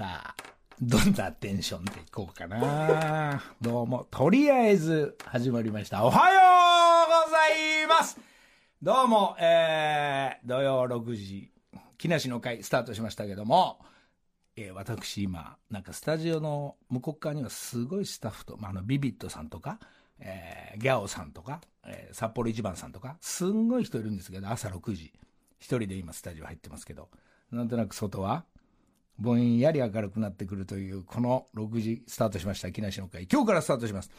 さあ、どんなテンションでいこうかな。どうも、とりあえず始まりました。おはようございますどうも、えー、土曜6時、木梨の会スタートしましたけども、えー、私今、なんかスタジオの向こう側にはすごいスタッフと、まあ、あの、ビビットさんとか、えー、ギャオさんとか、えー、札幌一番さんとか、すんごい人いるんですけど、朝6時、一人で今スタジオ入ってますけど、なんとなく外は、ぼんやり明るくなってくるという、この6時スタートしました、木梨の会。今日からスタートします。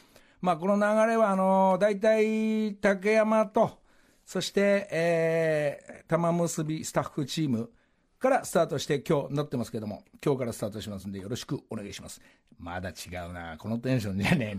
まあ、この流れは、あの、大体、竹山と、そして、えー、玉結びスタッフチームからスタートして今日なってますけども、今日からスタートしますんでよろしくお願いします。まだ違うな。このテンションじゃね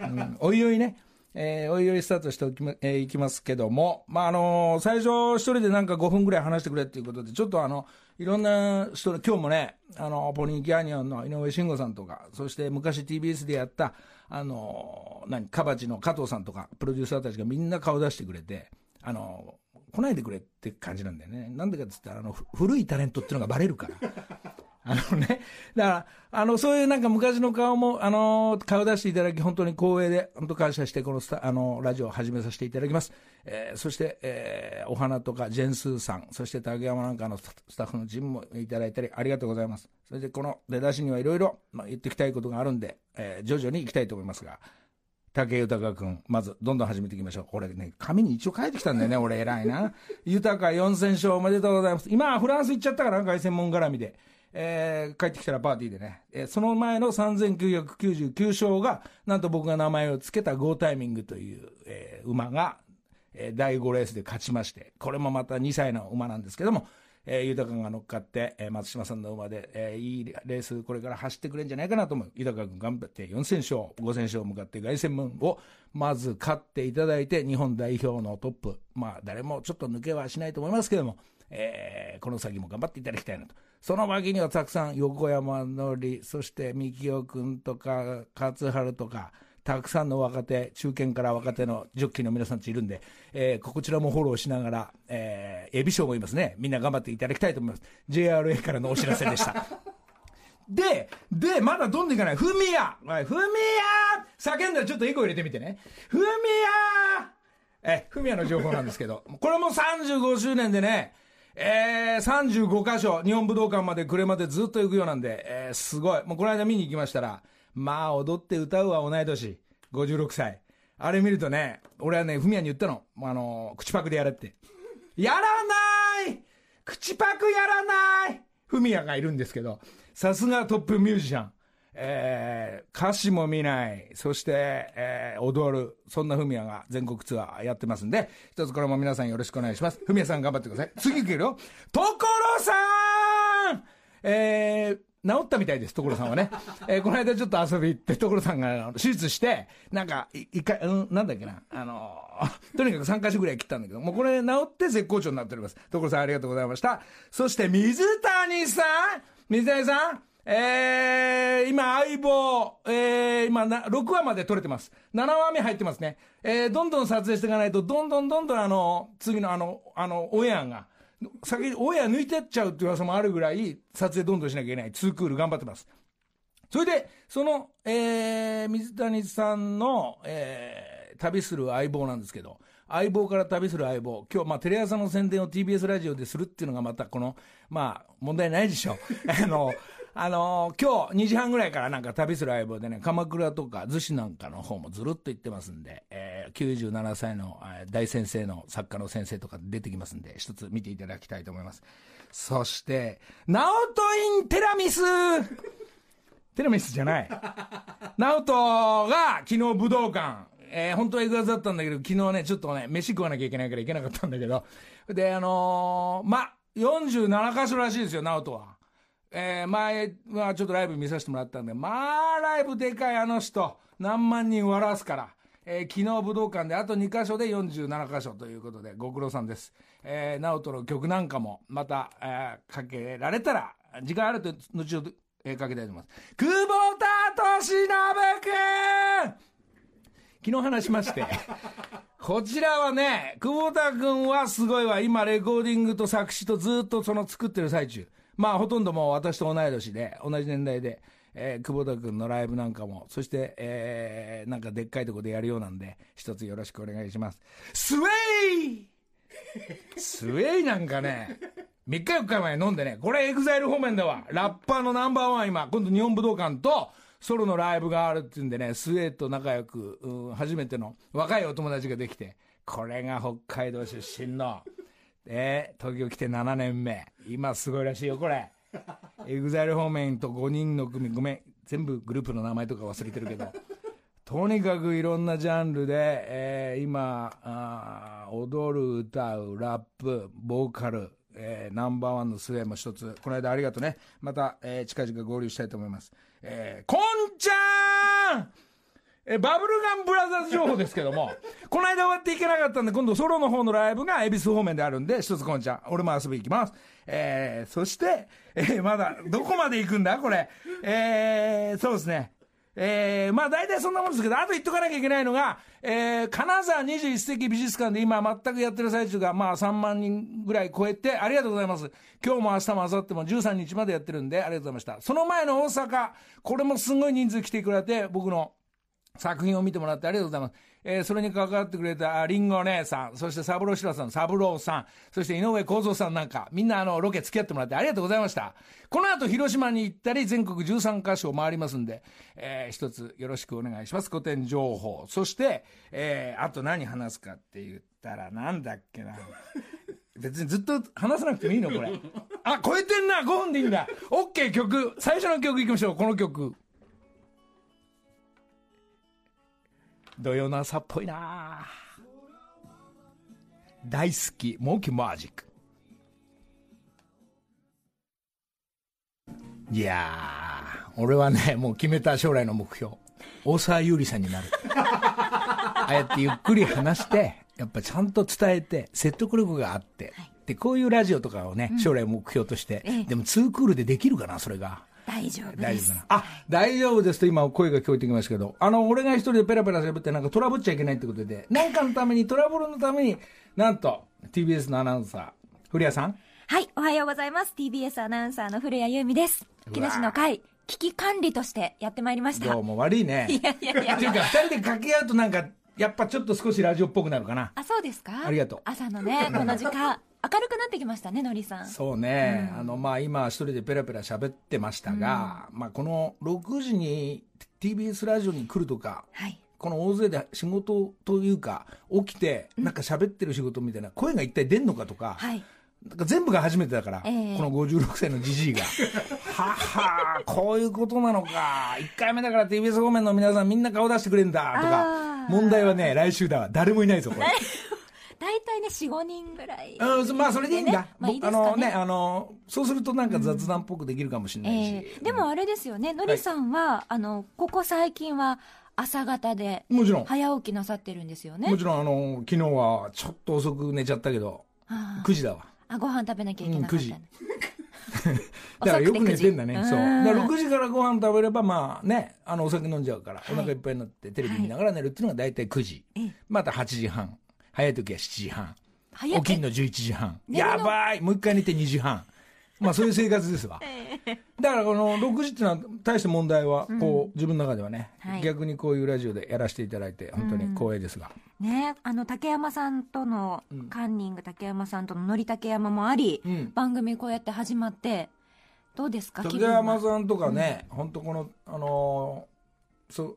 えな。うん、おいおいね。えー、おいおいスタートしておきま、えー、いきますけども、まあ、あのー、最初一人でなんか5分ぐらい話してくれっていうことで、ちょっとあの、いろんな人の今日もね、あの、ポニーキャニオンの井上慎吾さんとか、そして昔 TBS でやった、あの、何、カバチの加藤さんとか、プロデューサーたちがみんな顔出してくれて、あの、来ないでくれって感じなんだよね。なんでかっつったら、あの、古いタレントっていうのがバレるから。あのね、だから、あの、そういうなんか昔の顔も、あの、顔出していただき、本当に光栄で、本当感謝して、このスタ、あの、ラジオを始めさせていただきます。えー、そして、えー、お花とか、ジェンスーさん、そして竹山なんかのスタッフのジムもいただいたり、ありがとうございます。それで、この出だしにはいろいろ、まあ、言っていきたいことがあるんで、えー、徐々に行きたいと思いますが、竹豊君、まず、どんどん始めていきましょう。これね、紙に一応書いてきたんだよね、俺偉いな。豊か4000勝おめでとうございます。今、フランス行っちゃったから、凱旋門絡みで。えー、帰ってきたらパーティーでね、えー、その前の3999勝が、なんと僕が名前を付けたゴータイミングという、えー、馬が、えー、第5レースで勝ちまして、これもまた2歳の馬なんですけども、えー、豊が乗っかって、えー、松島さんの馬で、えー、いいレースこれから走ってくれるんじゃないかなと思う。豊君頑張って4戦勝、5000勝向かって凱旋門をまず勝っていただいて、日本代表のトップ、まあ誰もちょっと抜けはしないと思いますけども、えー、この先も頑張っていただきたいなと。その脇にはたくさん横山のり、そして三木雄君とか勝春とか、たくさんの若手、中堅から若手のジョッキーの皆さんちいるんで、えー、こちらもフォローしながら、えー、エビショーもいますね。みんな頑張っていただきたいと思います。JRA からのお知らせでした。で、で、まだどんどんいかない。ふみやふみや叫んだらちょっとエコ入れてみてね。ふみやえ、ふみやの情報なんですけど、これも35周年でね、えー、35箇所、日本武道館まで車でずっと行くようなんで、えー、すごい。もうこの間見に行きましたら、まあ、踊って歌うは同い年。56歳。あれ見るとね、俺はね、フミヤに言ったの。あの、口パクでやれって。やらない口パクやらないフミヤがいるんですけど、さすがトップミュージシャン。えー、歌詞も見ない、そして、えー、踊る、そんなフミヤが全国ツアーやってますんで、一つこれも皆さんよろしくお願いします。フミヤさん頑張ってください。次行けるよ。所さんえー、治ったみたいです、所さんはね。えー、この間ちょっと遊び行って、所さんが手術して、なんか、一回、うん、なんだっけな、あのー、とにかく3箇所ぐらい切ったんだけど、もうこれ治って絶好調になっております。所さんありがとうございました。そして水谷さん？水谷さん？えー、今、相棒、えー、今な、6話まで撮れてます。7話目入ってますね。えー、どんどん撮影していかないと、どんどんどんどんあの、次のあの、あの、オンエアが、先、オンエア抜いてっちゃうっていう噂もあるぐらい、撮影どんどんしなきゃいけない。ツークール頑張ってます。それで、その、えー、水谷さんの、えー、旅する相棒なんですけど、相棒から旅する相棒、今日、まあ、テレ朝の宣伝を TBS ラジオでするっていうのがまた、この、まあ、問題ないでしょ。あの、あのー、今日2時半ぐらいからなんか旅する相棒でね、鎌倉とか逗子なんかの方もずるっと行ってますんで、えー、97歳の大先生の作家の先生とか出てきますんで、一つ見ていただきたいと思います。そして、ナオトインテラミス テラミスじゃない。ナオトが昨日武道館、えー、本当は行くはずだったんだけど、昨日ね、ちょっとね、飯食わなきゃいけないから行けなかったんだけど、で、あのー、ま、47箇所らしいですよ、ナオトは。えー、前はちょっとライブ見させてもらったんで、まあ、ライブでかいあの人、何万人笑わすから。えー、昨日武道館であと2箇所で47箇所ということで、ご苦労さんです。えー、ナオトの曲なんかも、また、えー、かけられたら、時間あると、後ほど、えー、かけたいと思います。久保田敏信君昨日話しまして、こちらはね、久保田君はすごいわ。今、レコーディングと作詞とずっとその作ってる最中。まあ、ほとんどもう私と同い年で、同じ年代で、えー、久保田君のライブなんかも、そして、えー、なんかでっかいとこでやるようなんで、一つよろしくお願いします。 SWAY SWAY なんかね、3日4日前飲んでね、これ EXILE 方面では、ラッパーのナンバーワン今、今度日本武道館と、ソロのライブがあるっていうんでね、 SWAY と仲良く、うん、初めての若いお友達ができて、これが北海道出身の、えー、東京来て7年目。今すごいらしいよ、これ。EXILE 方面と5人の組、ごめん、全部グループの名前とか忘れてるけど、とにかくいろんなジャンルで、えー、今あ、踊る、歌う、ラップ、ボーカル、えー、ナンバーワンの末も一つ、この間ありがとうね。また、えー、近々合流したいと思います。えー、こんちゃんえバブルガンブラザーズ情報ですけども、この間終わっていけなかったんで、今度ソロの方のライブが恵比寿方面であるんで、一つこんちゃん、俺も遊び行きます。えー、そして、えー、まだ、どこまで行くんだ？これ。えー、そうですね。えー、まあ大体そんなもんですけど、あと言っとかなきゃいけないのが、えー、金沢21世紀美術館で今全くやってる最中が、まあ3万人ぐらい超えて、ありがとうございます。今日も明日も明後日も13日までやってるんで、ありがとうございました。その前の大阪、これもすごい人数来てくれて、僕の作品を見てもらってありがとうございます。えー、それに関わってくれたりんご姉さん、そして三郎白さん、三郎さん、そして井上幸三さんなんか、みんなあの、ロケ付き合ってもらってありがとうございました。この後、広島に行ったり、全国13カ所回りますんで、えー、一つよろしくお願いします。古典情報。そして、えー、あと何話すかって言ったら、なんだっけな。別にずっと話さなくてもいいのこれ。あ、超えてんな !5 分でいいんだ !OK 曲最初の曲いきましょう。この曲。土曜の朝っぽいな大好き、モーキーマジック。いやー、俺はね、もう決めた将来の目標。大沢優里さんになる。ああやってゆっくり話して、やっぱちゃんと伝えて、説得力があって、はい、で、こういうラジオとかをね、将来目標として、うん、でもツークールでできるかな、それが。大丈夫です。あ、大丈夫ですと今声が聞こえてきましたけど、あの、俺が一人でペラペラ喋ってなんかトラブっちゃいけないってことで、何かのために、トラブルのために、なんと、TBS のアナウンサー、古谷さん。はい、おはようございます。TBS アナウンサーの古谷由美です。木梨の会、危機管理としてやってまいりました。どうも悪いね。いやいやいや。っていうか、二人で掛け合うとなんか、やっぱちょっと少しラジオっぽくなるかな。あ、そうですか？ありがとう。朝のね、この時間。明るくなってきましたね、のりさん。そうね、うん、あのまあ、今、一人でペラペラ喋ってましたが、うん、まあ、この6時に TBS ラジオに来るとか、はい、この大勢で仕事というか、起きて、なんか喋ってる仕事みたいな、声が一体出んのかとか、はい、か全部が初めてだから、えー、この56歳のじじいが。ははこういうことなのか。1回目だから TBS 方面の皆さんみんな顔出してくれんだ、とか。問題はね、来週だわ。誰もいないぞ、これ。大体ね、4、5人ぐらい、うん、まあ、それでいいんだ。まあ、いいですかね。あのね、あの、そうするとなんか雑談っぽくできるかもしれないし。えー、でもあれですよね、のりさんは、はい、あの、ここ最近は、朝方で、もちろん。早起きなさってるんですよね？もちろん、あの、昨日はちょっと遅く寝ちゃったけど、9時だわ。あ、ご飯食べなきゃいけなかった、うん、9時。だからよく寝てんだね。そう。だから6時からご飯食べれば、まあね、あの、お酒飲んじゃうから、お腹いっぱいになってテレビ見ながら寝るっていうのが大体9時。また8時半。早い時は7時半。起きんの11時半。やばい。もう一回寝て2時半。まあそういう生活ですわ。だからこの6時っていうのは大して問題は、こう、自分の中ではね、逆にこういうラジオでやらせていただいて、本当に光栄ですが。ねあの、竹山さんとの、カンニング竹山さんとののり竹山もあり、番組こうやって始まって、どうですか？竹山さんとかね、本当この、あのそう、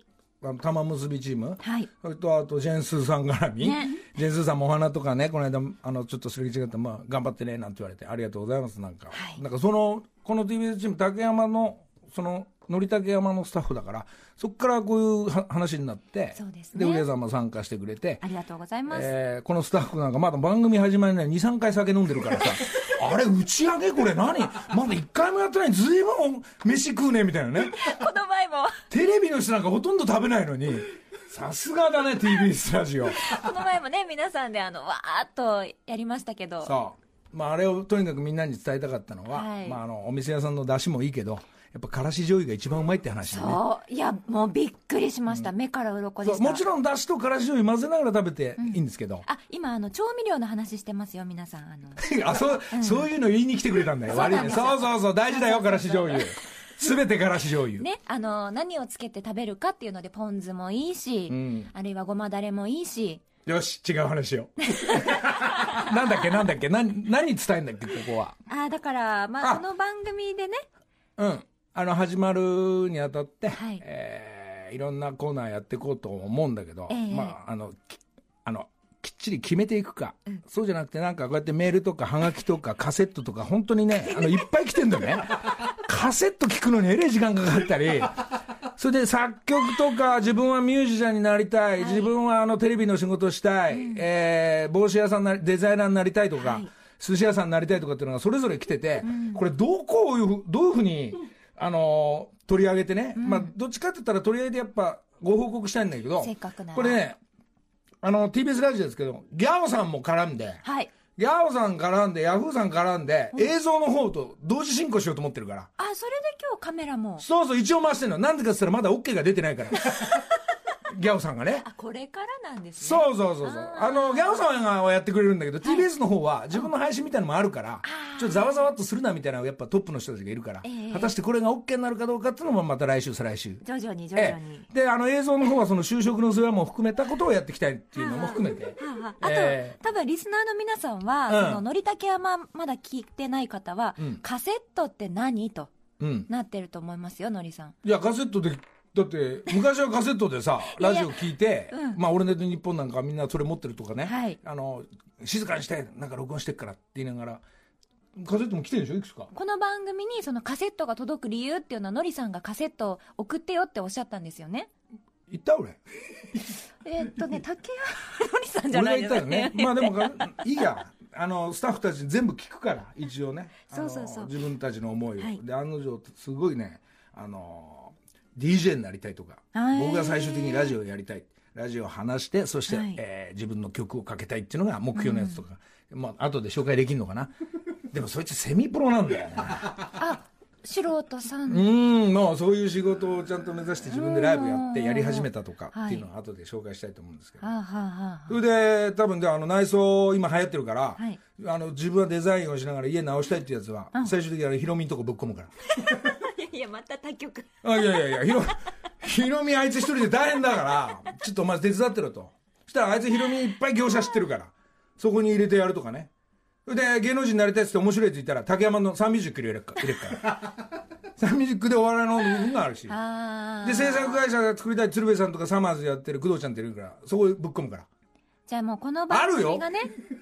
玉結びチーム、はい、それとあとジェンスーさん絡み、ね、ジェンスーさんもお花とかねこの間あのちょっとすれ違って、まあ、頑張ってねなんて言われてありがとうございますなんか、はい、なんかそのこの TBS チーム竹山のそののりたけ山のスタッフだからそこからこういう話になってそうです、ね、で上さんも参加してくれてありがとうございます、えー、このスタッフなんかまだ番組始まりない23回酒飲んでるからさ あれ打ち上げこれ何？まだ1回もやってないずいぶん飯食うねみたいなね。この前も。テレビの人なんかほとんど食べないのにさすがだね TBS ラジオこの前もね皆さんであのわーっとやりましたけどそうまあ、あれをとにかくみんなに伝えたかったのは、はい、まあ、あのお店屋さんの出汁もいいけどやっぱからし醤油が一番うまいって話だね。そう。いや、もうびっくりしました。目から鱗でした。もちろんだしとからし醤油混ぜながら食べていいんですけど。あ、今、あの、調味料の話してますよ、皆さん。あの、あ、そう、そういうの言いに来てくれたんだ よ。悪いね。そうそうそう、大事だよ、からし醤油。すべてからし醤油。ね、あの、何をつけて食べるかっていうので、ポン酢もいいし、んあるいはごまだれもいいし、よし、違う話よ。なんだっけ、なんだっけ、何、何伝えんだっけ、ここは。ああ、だから、まあ、あこの番組でね、うん。あの、始まるにあたって、はいえーいろんなコーナーやっていこうと思うんだけど、ええまあ、あの、きあの、きっちり決めていくか、そうじゃなくて、なんかこうやってメールとか、はがきとか、カセットとか、本当にね、あの、いっぱい来てんだよね。カセット聞くのにえれえ時間かかったり、それで作曲とか、自分はミュージシャンになりたい、自分はあのテレビの仕事したい、えー帽子屋さんなり、デザイナーになりたいとか、はい。寿司屋さんになりたいとかっていうのがそれぞれ来てて、これどこをいうふどういうふうに、あのー取り上げてね、まあ、どっちかって言ったら取り上げてやっぱご報告したいんだけど、これね、あの、TBS ラジオですけど、ギャオさんも絡んで、はい。ギャオさん絡んで、ヤフーさん絡んで、映像の方と同時進行しようと思ってるから。あ、それで今日カメラも。そうそう、一応回してるの。なんでかって言ったらまだ OK が出てないから。ギャオさんがね。あ、これからなんですね。そうそうそうそう。あの、ギャオさんがやってくれるんだけど、TBS の方は自分の配信みたいなのもあるから、ちょっとざわざわっとするなみたいな、やっぱトップの人たちがいるから、ええ果たしてこれが OK になるかどうかっていうのもまた来週、再来週。徐々に徐々えに。え、で、あの映像の方はその就職の世話も含めたことをやっていきたいっていうのも含めて。はあと、ええ多分リスナーの皆さんは、うんその、のりたけ山まだ聞いてない方は、うんカセットって何？とうん。なってると思いますよ、のりさん。いや、カセットで、だって、昔はカセットでさ、ラジオ聞いて、うんまあ、俺ネット日本なんかみんなそれ持ってるとかね、はいあの、静かにして、なんか録音してっからって言いながら、カセットも来てるでしょ？いくつか。この番組にそのカセットが届く理由っていうのは、のりさんがカセットを送ってよっておっしゃったんですよね。言った俺。えーっとね、竹谷のりさんじゃ俺ないですが言ったよね。まあでもか、いいや。あの、スタッフたち全部聞くから、一応ね。そうそうそう自分たちの思いを。はいで、案の定、すごいね、あの、DJ になりたいとか、はい僕が最終的にラジオをやりたい。ラジオを話して、そして、はいえー自分の曲をかけたいっていうのが目標のやつとか。まあ、後で紹介できるのかな。でもそいつセミプロなんだよね。あ、素人さん。うーん、もうそういう仕事をちゃんと目指して自分でライブやってやり始めたとかはいっていうのは後で紹介したいと思うんですけど。それで、多分で、あの、内装今流行ってるから、はいあの、自分はデザインをしながら家直したいっていうやつは、最終的にあの、ヒロミんとこぶっ込むから。いやまた他局。あ、いやいやいや、ヒロ、ヒロミあいつ一人で大変だから、ちょっとお前手伝ってろと。そしたらあいつヒロミいっぱい業者知ってるから、そこに入れてやるとかね。それで、芸能人になりたいっつって面白いって言ったら、竹山のサンミュージック入れるか入れるから。サンミュージックでお笑いの部分があるし。で、制作会社が作りたい鶴瓶さんとかサマーズやってる工藤ちゃんっているから、そこぶっ込むから。じゃあもうこの番組がね、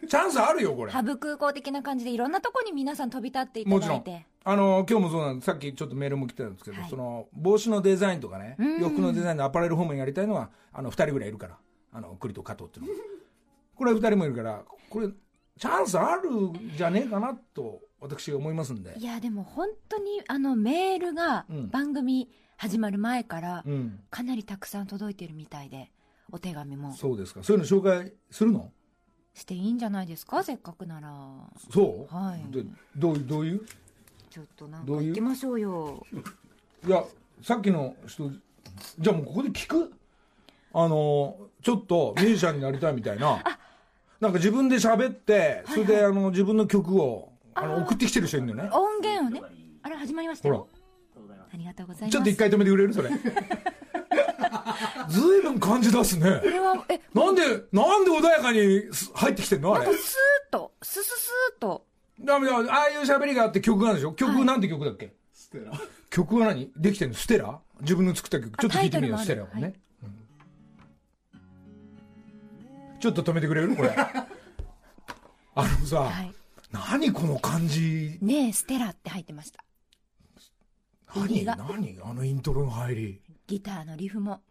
チャンスあるよ、これ。ハブ空港的な感じでいろんなとこに皆さん飛び立っていたもちろんだいて。。あの、今日もそうなんです。さっきちょっとメールも来てたんですけど、はいその、帽子のデザインとかねうん、洋服のデザインのアパレル方面やりたいのは、あの、二人ぐらいいるから。あの、栗と加藤っていうのも。これ二人もいるから、これ、チャンスあるんじゃねえかなと、私は思いますんでい。や、でも本当にあのメールがうん番組始まる前からうん。かなりたくさん届いてるみたいで、お手紙もそうですか。そういうの紹介するの？していいんじゃないですか？せっかくなら。そう？はいでどういう、どういう？ちょっとなんか行きましょうよ。いや、さっきの人、じゃあもうここで聞く？あの、ちょっとミュージシャンになりたいみたいな。なんか自分で喋って、それであの自分の曲をあの送ってきてる人いるんだよね。音源をね。あら、始まりましたほらよ。。ありがとうございます。ちょっと一回止めてくれる？それ。ずいぶん感じ出すねこ。れは、え、なんで、なんで穏やかにす入ってきてんの？あれなんか。スーッと、スススーッと。ダメだ、ああいう喋りがあって曲があるでしょ？曲なんて曲だっけ？ステラ。曲は何？できてんの？ステラ？自分の作った曲。ちょっと聞いてみよう、ステラをね。うんちょっと止めてくれる？これ。あのさ、はい。何この感じ？ねえ、ステラって入ってました。何？が何？あのイントロの入り。ギターのリフも。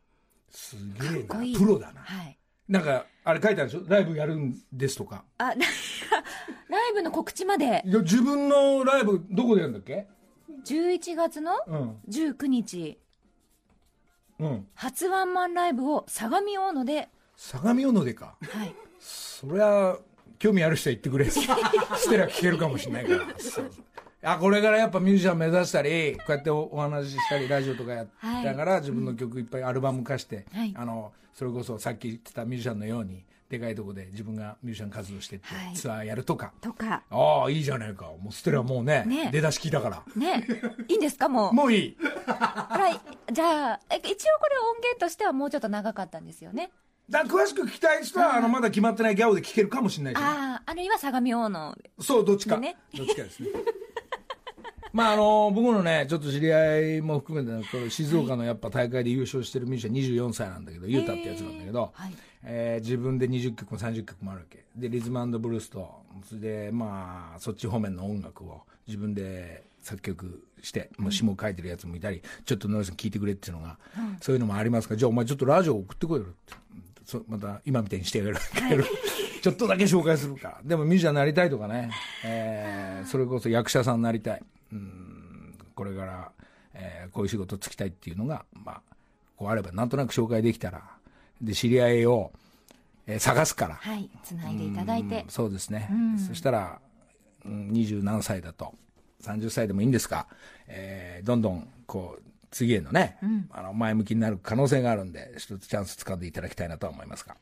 すげえな。プロだな。はい。なんか、あれ書いてあるでしょ？ライブやるんですとか。あ、ライブの告知まで、いや、自分のライブ、どこでやるんだっけ？11月のうん。19日、うん。初ワンマンライブを相模大野で、相模大野でか。はい。そりゃ、興味ある人は言ってくれ。ステラ聞けるかもしれないから。あこれからやっぱミュージシャン目指したりこうやっておお話ししたりラジオとかやってながら、自分の曲いっぱいアルバム化して、はい。あのそれこそさっき言ってたミュージシャンのようにでかいとこで自分がミュージシャン活動してって、はい。ツアーやるとか。とか。ああいいじゃないか。もうステラもうねね。出だし聞いたから。ね。いいんですかもう？もういい。あらじゃあえ一応これ音源としてはもうちょっと長かったんですよね。だ詳しく聞きたい人はあのまだ決まってないギャオで聞けるかもしれないしね、あああるいは相模大野そうどっちか、でねどっちかですねまああの僕のねちょっと知り合いも含めてねこれ静岡のやっぱ大会で優勝してるミュージシャン24歳なんだけど、ユータってやつなんだけど、はい。えー自分で20曲も30曲もあるわけ。でリズムブルースとそれでまあそっち方面の音楽を自分で作曲して、もう詩も書いてるやつもいたり、ちょっとノリさん聞いてくれっていうのが、そういうのもありますか？らじゃあお前ちょっとラジオ送ってこいよって。そまた今みたいにしてあげる、ちょっとだけ紹介するか。らでもミュージシャンになりたいとかね、えーそれこそ役者さんになりたいうんこれから、えーこういう仕事つきたいっていうのがまあこうあればなんとなく紹介できたらで知り合いを、えー探すから、はいつないでいただいて。うんそうですね、そしたら二十、何歳だと30歳でもいいんですが、えーどんどんこう次へのね、あの前向きになる可能性があるんで一つチャンス掴んでいただきたいなとは思いますが。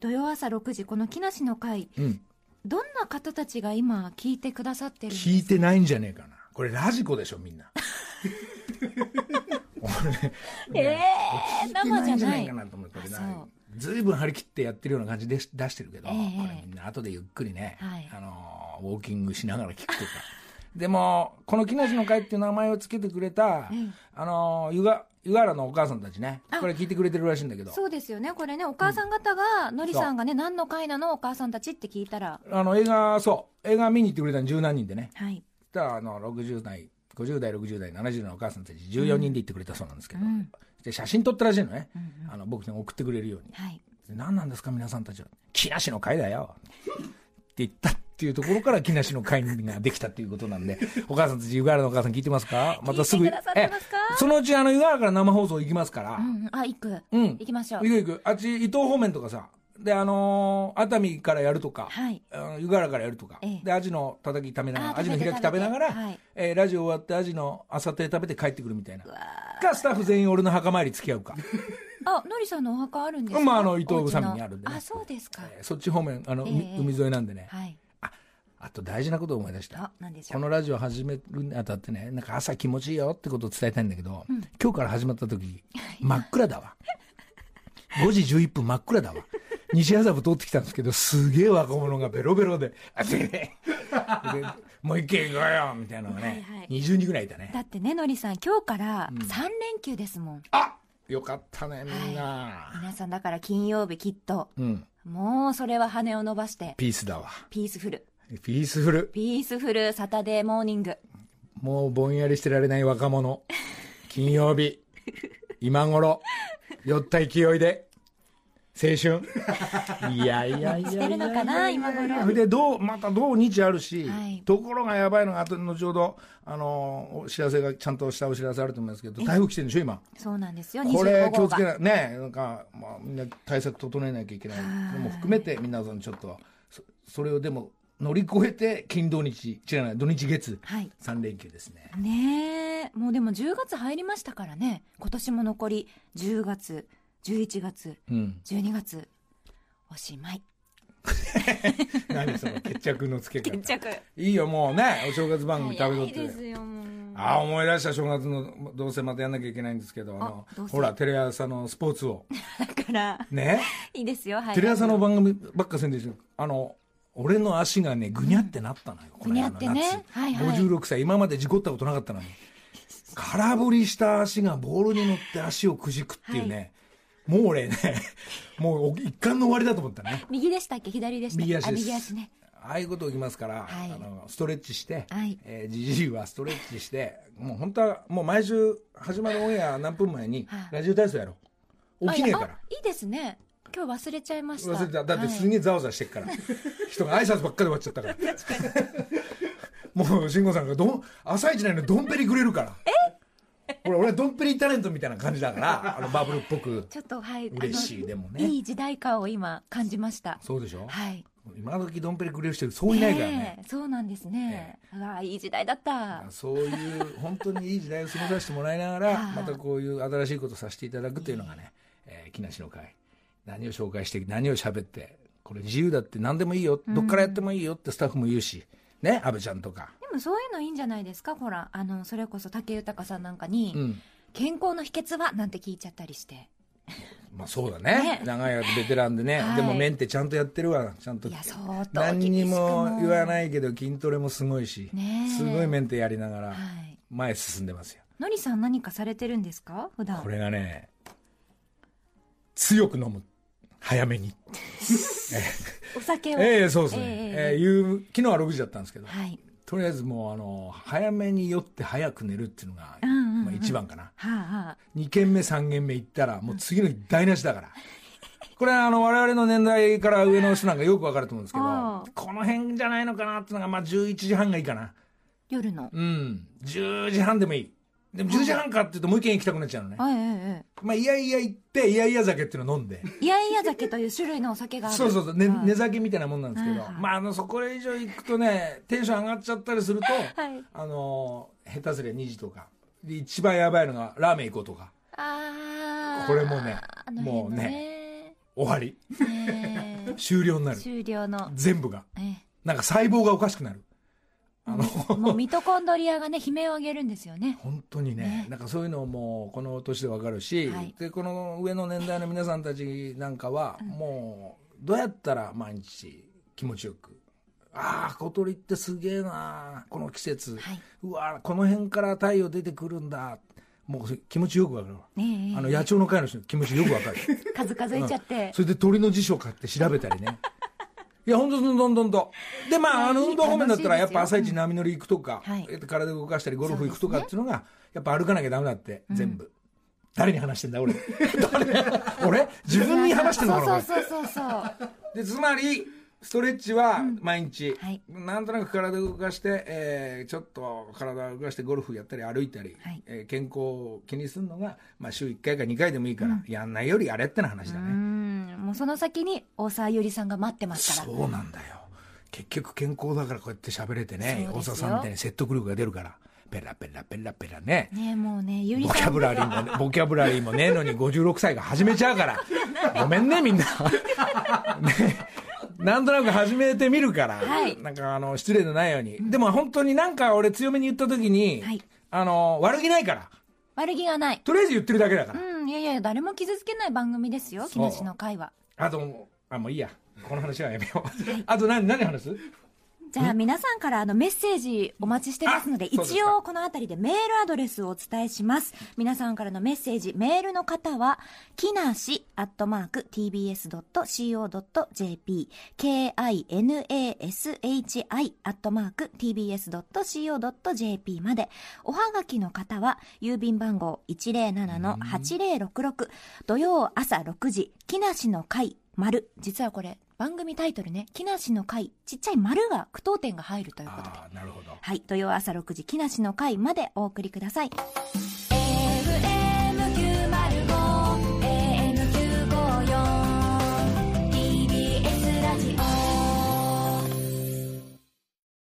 土曜朝6時この木梨の会、どんな方たちが今聞いてくださってるんですか？聞いてないんじゃねえかなこれラジコでしょみんな。ええ生じゃなないいかなと思ってずいぶん張り切ってやってるような感じでし出してるけど、ええこれみんな後でゆっくりね、はい。あのウォーキングしながら聞くとか。でもこの「木梨の会」っていう名前をつけてくれた、ええ。あの湯が湯河原のお母さんたちねこれ聞いてくれてるらしいんだけど。そうですよねこれねお母さん方が、のりさんがね何の会なのお母さんたちって聞いたら。あの映画そう。映画見に行ってくれたの十何人でね。はい。そしたらあの60代50代60代70代のお母さんたち14人で行ってくれたそうなんですけど、うん。で写真撮ったらしいのね、あの僕に送ってくれるように。はい。で何なんですか皆さんたちは「木梨の会だよ」って言ったっていうところから木梨の会ができたっていうことなんで。お母さんたち湯河原のお母さん聞いてますか？またすぐ聞いてくださってますか？えそのうちあの湯河原から生放送行きますから、うんあ行く、うん。行きましょう。行く行く。あっち伊東方面とかさであのー熱海からやるとか、はい。湯河原からやるとか、ええ。でアジのたたき食べながあらアジの開き食べながら、はい。えーラジオ終わってアジの朝定食べて帰ってくるみたいな。かスタッフ全員俺の墓参り付き合うか、あのりさんのお墓あるんですか？まああの伊藤宇佐美にあるんでね。あそうですか、えーそっち方面あの、海ええ。海沿いなんでね、はい。あと大事なことを思い出した。このラジオ始めるにあたってねなんか朝気持ちいいよってことを伝えたいんだけど、今日から始まった時 真っ暗だわ。5時11分真っ暗だわ西麻布通ってきたんですけどすげえ若者がベロベロで「あで でもう一軒行こうよ」みたいなのがね、はいはい。20人ぐらいいたね。だってねのりさん今日から3連休ですもん、あよかったねみんな、皆さんだから金曜日きっと。うん。もうそれは羽を伸ばして。ピースだわ。ピースフル。ピースフル。ピースフルサタデーモーニング。もうぼんやりしてられない若者金曜日今頃酔った勢いで青春？いやいやいやいやしてるのかな今頃。でどうまた土日あるし、はい。ところがやばいのが後後ほどあのお知らせがちゃんとしたお知らせあると思いますけど台風来てるんでしょ今？そうなんですよ。これ25号が。気をつけないねなんか、まあ、みんな対策整えなきゃいけない。のも含めて皆さんちょっとそそれをでも乗り越えて金土日違うない土日月はい。3連休ですね。ねえ。もうでも10月入りましたからね。今年も残り10月11月うん。12月おしまい。何その決着のつけ方。決着。いいよもうねお正月番組食べとってですよもう。ああ思い出した正月のどうせまたやんなきゃいけないんですけどあのほらテレ朝のスポーツを。だからね？いいですよはいテレ朝の番組ばっかせんでしょあの俺の足がねぐにゃってなったのよ、このぐにゃってね？はいはい。56歳。今まで事故ったことなかったのに。空振りした足がボールに乗って足をくじくっていうね、もう俺ねもう一貫の終わりだと思ったね。右でしたっけ？左でした。っけ右足です。あ右足ね。ああいうこと起きますから、はい。あのストレッチして、はい。えー、じじいはストレッチしてもう本当はもう毎週始まるオンエア何分前にはい。ラジオ体操やろう。起きねえから。あいいですね。今日忘れちゃいました。忘れてただってすはい。げえざわざわしてっから、人が挨拶ばっかり終わっちゃったから もう慎吾さんがどん朝一なのにドンペリくれるから 俺俺はドンペリタレントみたいな感じだからあのバブルっぽく。ちょっとはい嬉しいでもね。いい時代感を今感じました。そうでしょ、はい。今時ドンペリくれる人そういないからね、えそうなんですね、うわいい時代だった。そういう本当にいい時代を過ごさせてもらいながら またこういう新しいことをさせていただくというのがね、えー、木梨の会。何を紹介して何を喋ってこれ自由だって何でもいいよ、どっからやってもいいよってスタッフも言うしね阿部ちゃんとか。でもそういうのいいんじゃないですか？ほらあのそれこそ武豊さんなんかに、うん。健康の秘訣はなんて聞いちゃったりして。まあそうだね。ね。長いベテランでね、はい、でもメンテちゃんとやってるわ。ちゃんと何にも言わないけど筋トレもすごいし、すごいメンテやりながら前進んでますよ、のりさん何かされてるんですか？普段。これがね強く飲む。早めに。お酒を。ええそうですね、えー、えー、昨日は6時だったんですけど、はい、とりあえずもうあの早めに酔って早く寝るっていうのが、まあ、一番かな、はあはあ、2軒目3軒目行ったらもう次の日台無しだから。これあの我々の年代から上の人なんかよくわかると思うんですけどこの辺じゃないのかなっていうのがまあ11時半がいいかな。夜の。うん。10時半でもいいでも10時半かっていうともう一軒行きたくなっちゃうのね。はいはいはい。まあ、いやいや行って、いやいや酒っていうのを飲んで。いやいや酒という種類のお酒がある。そうそうそう、ね、寝酒みたいなもんなんですけど、まあ、あの、そこ以上行くとね、テンション上がっちゃったりすると、はい、あの、下手すりゃ2時とか。で、一番やばいのが、ラーメン行こうとか。ああ。これもね、ねもうね、終わり。終了になる。終了の。全部が。なんか細胞がおかしくなる。あのもうミトコンドリアがね悲鳴を上げるんですよね。本当にねね。なんかそういうのもこの年でわかるし、はい、でこの上の年代の皆さんたちなんかは、もうどうやったら毎日気持ちよくああ小鳥ってすげえなこの季節、はい、うわこの辺から太陽出てくるんだ。もう気持ちよくわかる、ね、あの野鳥の会の人気持ちよくわかる。数数えちゃって、うん、それで鳥の辞書買って調べたりねいや、本当どんどんどんどん。で、まあ、あの、運動方面だったら、やっぱ朝一波乗り行くとか、体動かしたり、ゴルフ行くとかっていうのが、やっぱ歩かなきゃダメだって、全部。誰に話してんだ、俺。俺？自分に話してんのかな、そうそうそうそう。で、つまり、ストレッチは毎日、うんはい、なんとなく体を動かして、えー、ちょっと体を動かしてゴルフやったり歩いたり、はい、えー、健康を気にするのが、まあ、週1回か2回でもいいから、うん、やんないよりやれってな話だねもうその先に大沢ゆりさんが待ってますからそうなんだよ結局健康だからこうやって喋れてね大沢さんみたいに説得力が出るからペラペラペラペラね。ねもうね、ゆりボキャブラリーも、ね、ボキャブラリーもねえのに56歳が始めちゃうから。ごめんね、みんな。ねなんとなく始めてみるから、はい、なんかあの、失礼のないように。うん、でも本当になんか俺強めに言った時に、はい、あの、悪気ないから。悪気がない。とりあえず言ってるだけだから。うん、いやいや、誰も傷つけない番組ですよ、木梨の会は。あと、あ、もういいや。この話はやめよう。あと何、何話す？じゃあ皆さんからあのメッセージお待ちしてますので、一応この辺りでメールアドレスをお伝えします。皆さんからのメッセージ、メールの方は、きなし、アットマーク、tbs.co.jp、k-i-n-a-s-h-i、アットマーク、tbs.co.jp まで、おはがきの方は、郵便番号107-8066、土曜朝6時、木梨の会、丸。実はこれ、番組タイトルね、木梨の会、ちっちゃい丸が、句読点が入るということで。なるほど。はい、土曜朝6時、木梨の会までお送りください。